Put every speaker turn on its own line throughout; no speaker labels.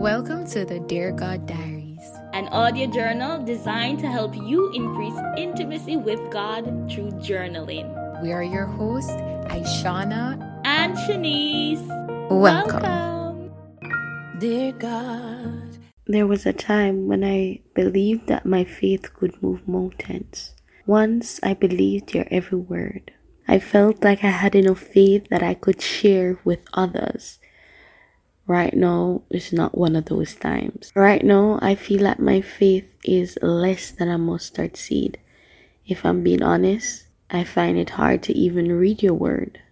Welcome to the Dear God Diaries,
an audio journal designed to help you increase intimacy with God through journaling.
We are your hosts, Aishana
and Shanice.
Welcome.
Welcome.
Dear God.
There was a time when I believed that my faith could move mountains. Once I believed your every word. I felt like I had enough faith that I could share with others. Right now is not one of those times. Right now, I feel like my faith is less than a mustard seed. If I'm being honest, I find it hard to even read your word.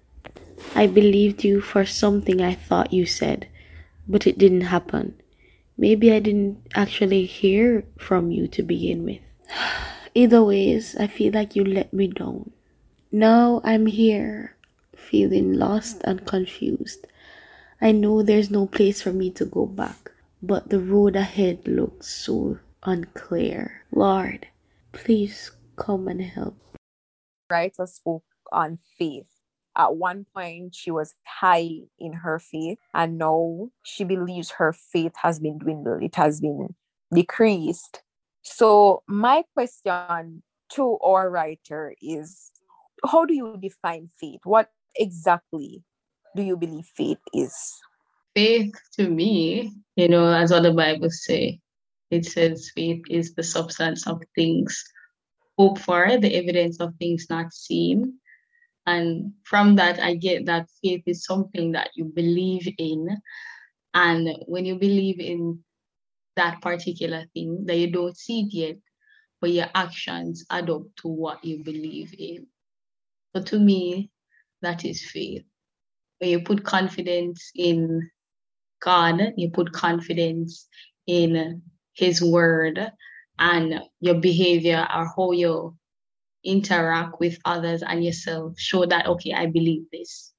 I believed you for something I thought you said, but it didn't happen. Maybe I didn't actually hear from you to begin with. Either ways, I feel like you let me down. Now I'm here, feeling lost and confused. I know there's no place for me to go back, but the road ahead looks so unclear. Lord, please come and help.
Writer spoke on faith. At one point, she was high in her faith, and now she believes her faith has been dwindled, it has been decreased. So, my question to our writer is how do you define faith? What exactly do you believe faith is?
Faith to me, you know, as other Bibles say, it says faith is the substance of things hoped for, the evidence of things not seen. And from that, I get that faith is something that you believe in. And when you believe in that particular thing, that you don't see it yet, but your actions add up to what you believe in. So to me, that is faith when you put confidence in God, you put confidence in His word and your behavior or how you interact with others and yourself show that, okay, I believe this.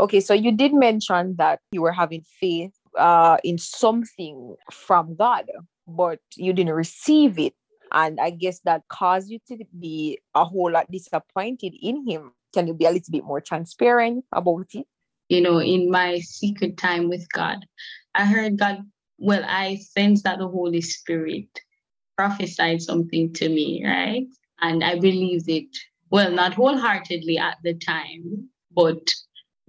Okay, so you did mention that you were having faith uh, in something from God, but you didn't receive it. And I guess that caused you to be a whole lot disappointed in Him. Can you be a little bit more transparent about it?
You know, in my secret time with God. I heard God, well, I sense that the Holy Spirit prophesied something to me, right? And I believed it, well, not wholeheartedly at the time, but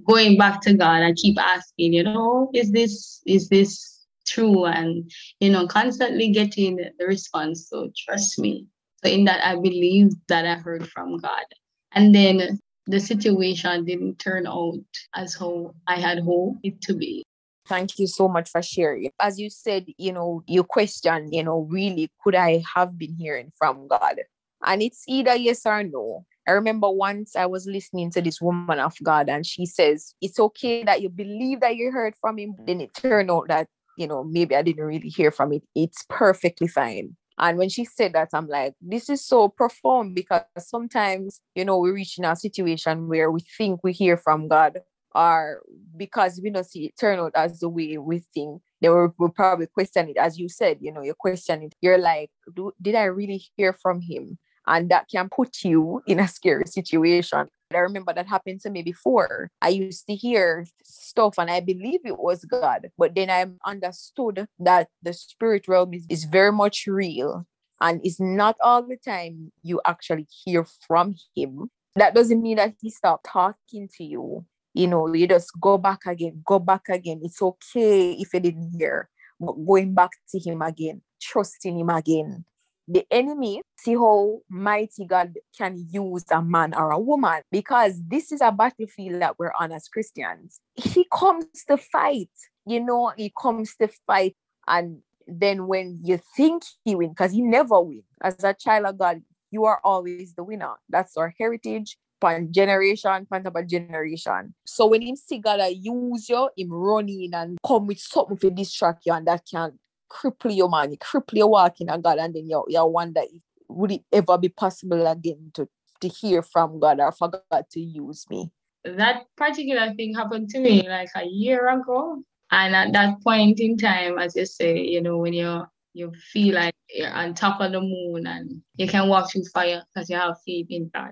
going back to God, I keep asking, you know, is this, is this true? And, you know, constantly getting the response. So trust me. So in that, I believe that I heard from God. And then the situation didn't turn out as how I had hoped it to be.
Thank you so much for sharing. As you said, you know, you question, you know, really, could I have been hearing from God? And it's either yes or no. I remember once I was listening to this woman of God, and she says, It's okay that you believe that you heard from him. Then it turned out that, you know, maybe I didn't really hear from it. It's perfectly fine. And when she said that, I'm like, this is so profound because sometimes, you know, we reach in a situation where we think we hear from God, or because we don't see it turn out as the way we think, then we'll, we'll probably question it. As you said, you know, you question it. You're like, did I really hear from him? And that can put you in a scary situation. I remember that happened to me before. I used to hear stuff and I believe it was God, but then I understood that the spirit realm is, is very much real and it's not all the time you actually hear from him. That doesn't mean that he stopped talking to you. You know, you just go back again, go back again. It's okay if you didn't hear, but going back to him again, trusting him again, the enemy see how mighty God can use a man or a woman because this is a battlefield that we're on as Christians. He comes to fight, you know, he comes to fight. And then when you think he wins, because he never wins, as a child of God, you are always the winner. That's our heritage. Pan generation, pan generation. So when him see God uh, use you, him running and come with something to distract you, and that can cripple your man, you cripple your walking of uh, God, and then you, you wonder would it ever be possible again to, to hear from God or for God to use me?
That particular thing happened to me like a year ago. And at that point in time, as you say, you know, when you you feel like you're on top of the moon and you can walk through fire because you have faith in God.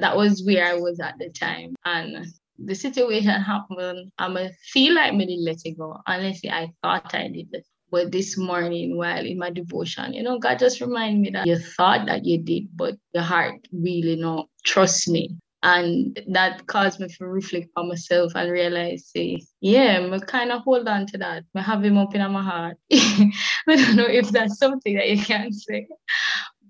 That was where I was at the time. And the situation happened. I'm going feel like me did let it go. Honestly, I thought I did But this morning, while in my devotion, you know, God just reminded me that you thought that you did, but your heart really not trust me. And that caused me to reflect on myself and realize, say, yeah, I kind of hold on to that. I have him up in my heart. I don't know if that's something that you can say,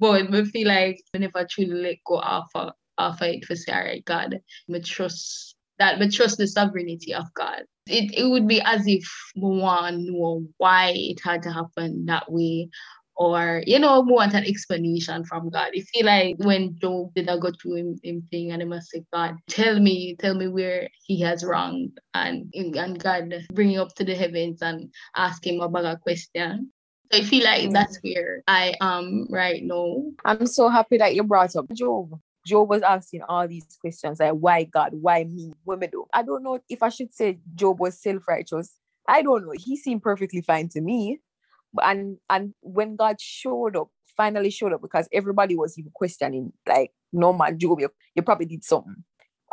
but I feel like whenever I truly let go of, of it for say, all right, God, I trust that, but trust the sovereignty of God. It, it would be as if one knew why it had to happen that way or you know we want an explanation from god. I feel like when job did i go through him, him thing and i must say god tell me tell me where he has wronged and and god bring up to the heavens and ask him about a question so i feel like mm. that's where i am right now.
I'm so happy that you brought up job Job was asking all these questions like, why God? Why me? Women do. I don't know if I should say Job was self righteous. I don't know. He seemed perfectly fine to me and and when God showed up, finally showed up because everybody was even questioning, like, no man, Job, you, you probably did something.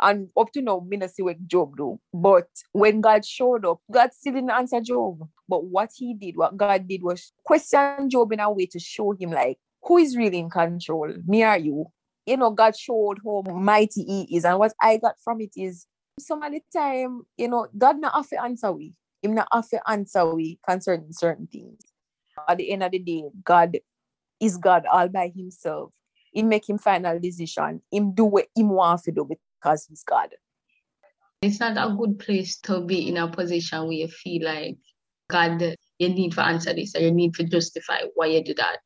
And up to now, me not see what Job do. But when God showed up, God still didn't answer Job. But what he did, what God did was question Job in a way to show him like who is really in control, me or you. You know, God showed how mighty he is. And what I got from it is some of the time, you know, God not have to answer we. Him not have to answer we concerning certain things at the end of the day, God is God all by himself. He make him final decision. Him do what him want to do because he's God.
It's not a good place to be in a position where you feel like God, you need to answer this or you need to justify why you do that.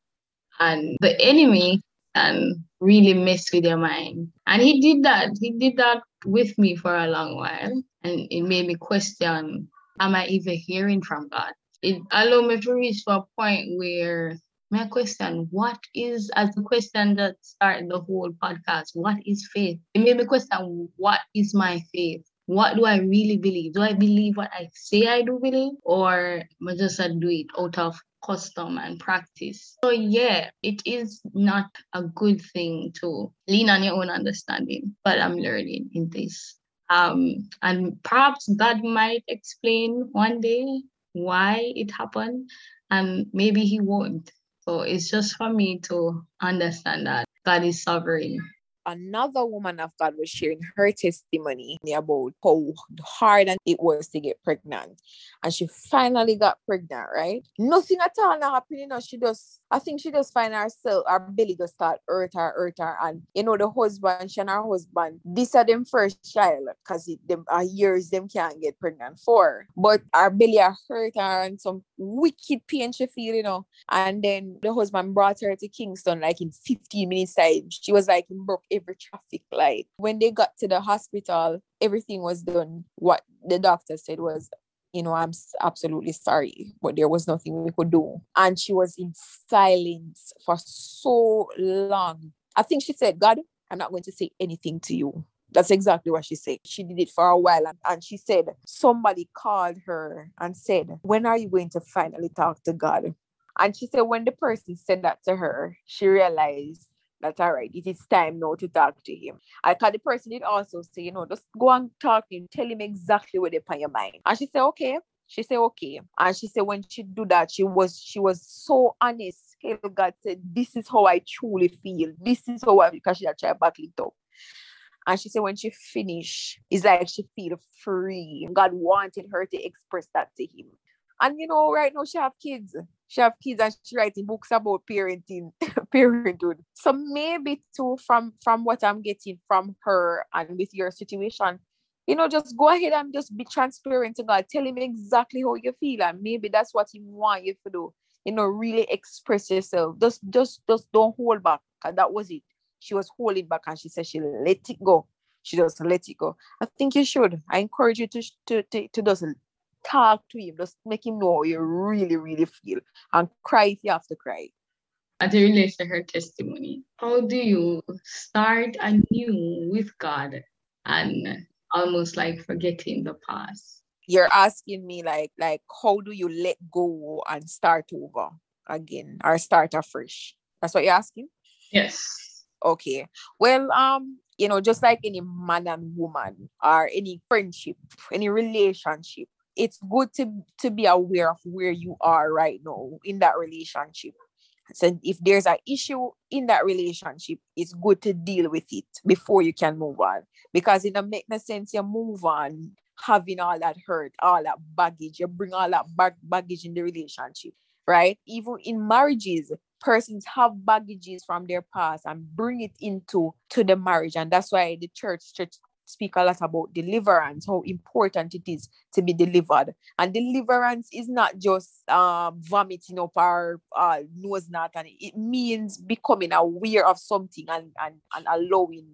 And the enemy can really mess with your mind. And he did that. He did that with me for a long while. And it made me question, am I even hearing from God? it allowed me to reach to a point where my question, what is, as the question that started the whole podcast, what is faith? It made me question, what is my faith? What do I really believe? Do I believe what I say I do believe? Or I just do it out of custom and practice? So yeah, it is not a good thing to lean on your own understanding, but I'm learning in this. Um, and perhaps God might explain one day why it happened and maybe he won't so it's just for me to understand that god is sovereign
another woman of God was sharing her testimony about how hard it was to get pregnant. And she finally got pregnant, right? Nothing at all not happening. You know, she just, I think she just find herself, her belly just start hurt her, hurt her. And, you know, the husband, she and her husband, this are them first child because them are years them can't get pregnant for. But her belly are hurt her and some wicked pain she feel, you know. And then the husband brought her to Kingston like in 15 minutes time. She was like in broke every traffic light. When they got to the hospital, everything was done. What the doctor said was, you know, I'm absolutely sorry, but there was nothing we could do. And she was in silence for so long. I think she said, God, I'm not going to say anything to you. That's exactly what she said. She did it for a while. And, and she said, somebody called her and said, When are you going to finally talk to God? And she said, when the person said that to her, she realized that all right, it is time now to talk to him. I thought the person did also say, you know, just go and talk to him, tell him exactly what they on your mind. And she said, okay. She said, okay. And she said when she do that, she was she was so honest. God said, This is how I truly feel. This is how I because she had tried back it up. And she said when she finished, it's like she feel free. God wanted her to express that to him. And you know, right now she have kids. She have kids and she writing books about parenting, parenthood. So maybe too from from what I'm getting from her and with your situation, you know, just go ahead and just be transparent to God. Tell him exactly how you feel, and maybe that's what he want you to do. You know, really express yourself. Just just just don't hold back. And that was it. She was holding back and she said she let it go. She just let it go. I think you should. I encourage you to to to, to just talk to him, just make him know how you really, really feel and cry if you have to cry.
As it relates to her testimony, how do you start anew with God and almost like forgetting the past?
You're asking me like like how do you let go and start over again or start afresh? That's what you're asking?
Yes.
Okay. Well, um, you know, just like any man and woman or any friendship, any relationship, it's good to to be aware of where you are right now in that relationship. So if there's an issue in that relationship it's good to deal with it before you can move on. Because it don't make no sense you move on having all that hurt all that baggage. You bring all that bag- baggage in the relationship right? Even in marriages persons have baggages from their past and bring it into to the marriage. And that's why the church church speak a lot about deliverance, how important it is to be delivered. And deliverance is not just um, vomiting up our uh, nose knot, and it means becoming aware of something and, and, and allowing,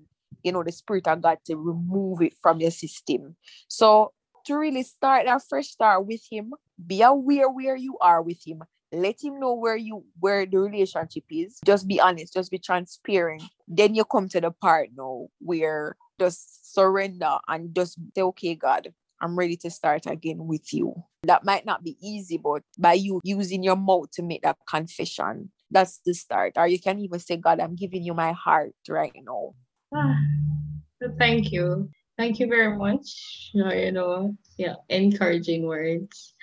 you know, the Spirit of God to remove it from your system. So to really start that fresh start with Him, be aware where you are with Him. Let him know where you where the relationship is. Just be honest, just be transparent. Then you come to the part now where just surrender and just say, okay, God, I'm ready to start again with you. That might not be easy, but by you using your mouth to make that confession, that's the start. Or you can even say, God, I'm giving you my heart right now.
Ah, thank you. Thank you very much. You know, yeah, encouraging words.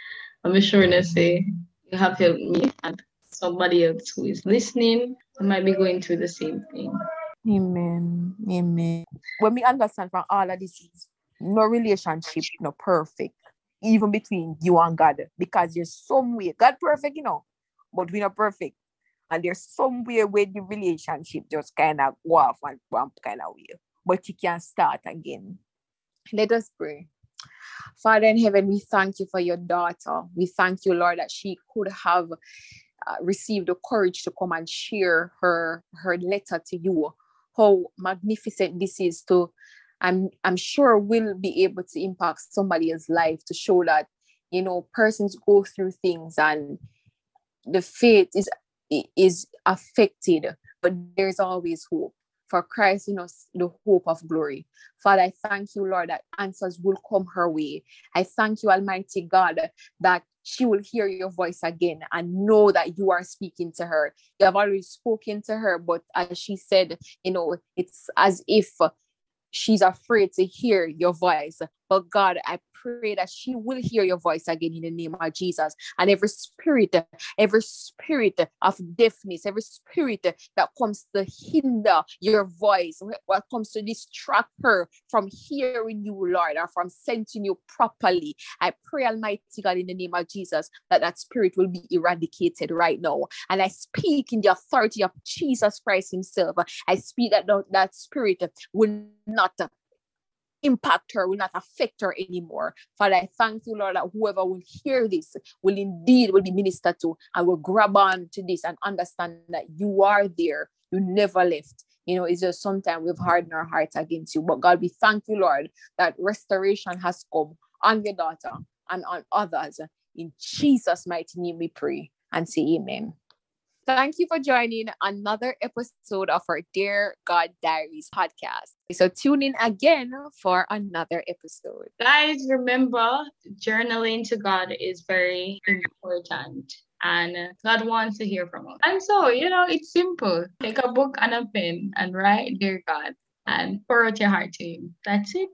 I'm sure to say you have helped me and somebody else who is listening might be going through the same thing.
Amen. Amen. When we understand from all of this is no relationship, no perfect, even between you and God, because there's some way, God perfect, you know, but we're not perfect. And there's some way where the relationship just kind of go off and one kind of way. But you can start again. Let us pray. Father in heaven, we thank you for your daughter. We thank you, Lord, that she could have uh, received the courage to come and share her her letter to you how magnificent this is to I'm I'm sure will be able to impact somebody's life to show that you know persons go through things and the faith is is affected but there's always hope for Christ in us the hope of glory. Father, I thank you, Lord, that answers will come her way. I thank you, Almighty God, that she will hear your voice again and know that you are speaking to her. You have already spoken to her, but as she said, you know, it's as if she's afraid to hear your voice. But God, I pray that she will hear your voice again in the name of Jesus. And every spirit, every spirit of deafness, every spirit that comes to hinder your voice, what comes to distract her from hearing you, Lord, or from sensing you properly, I pray, Almighty God, in the name of Jesus, that that spirit will be eradicated right now. And I speak in the authority of Jesus Christ Himself. I speak that that spirit will not impact her, will not affect her anymore. Father, I thank you, Lord, that whoever will hear this will indeed will be ministered to and will grab on to this and understand that you are there. You never left. You know, it's just sometimes we've hardened our hearts against you. But God, we thank you, Lord, that restoration has come on your daughter and on others. In Jesus' mighty name we pray and say amen. Thank you for joining another episode of our Dear God Diaries podcast. So tune in again for another episode.
Guys, remember journaling to God is very important. And God wants to hear from us. And so, you know, it's simple. Take a book and a pen and write, Dear God, and pour out your heart to Him. That's it.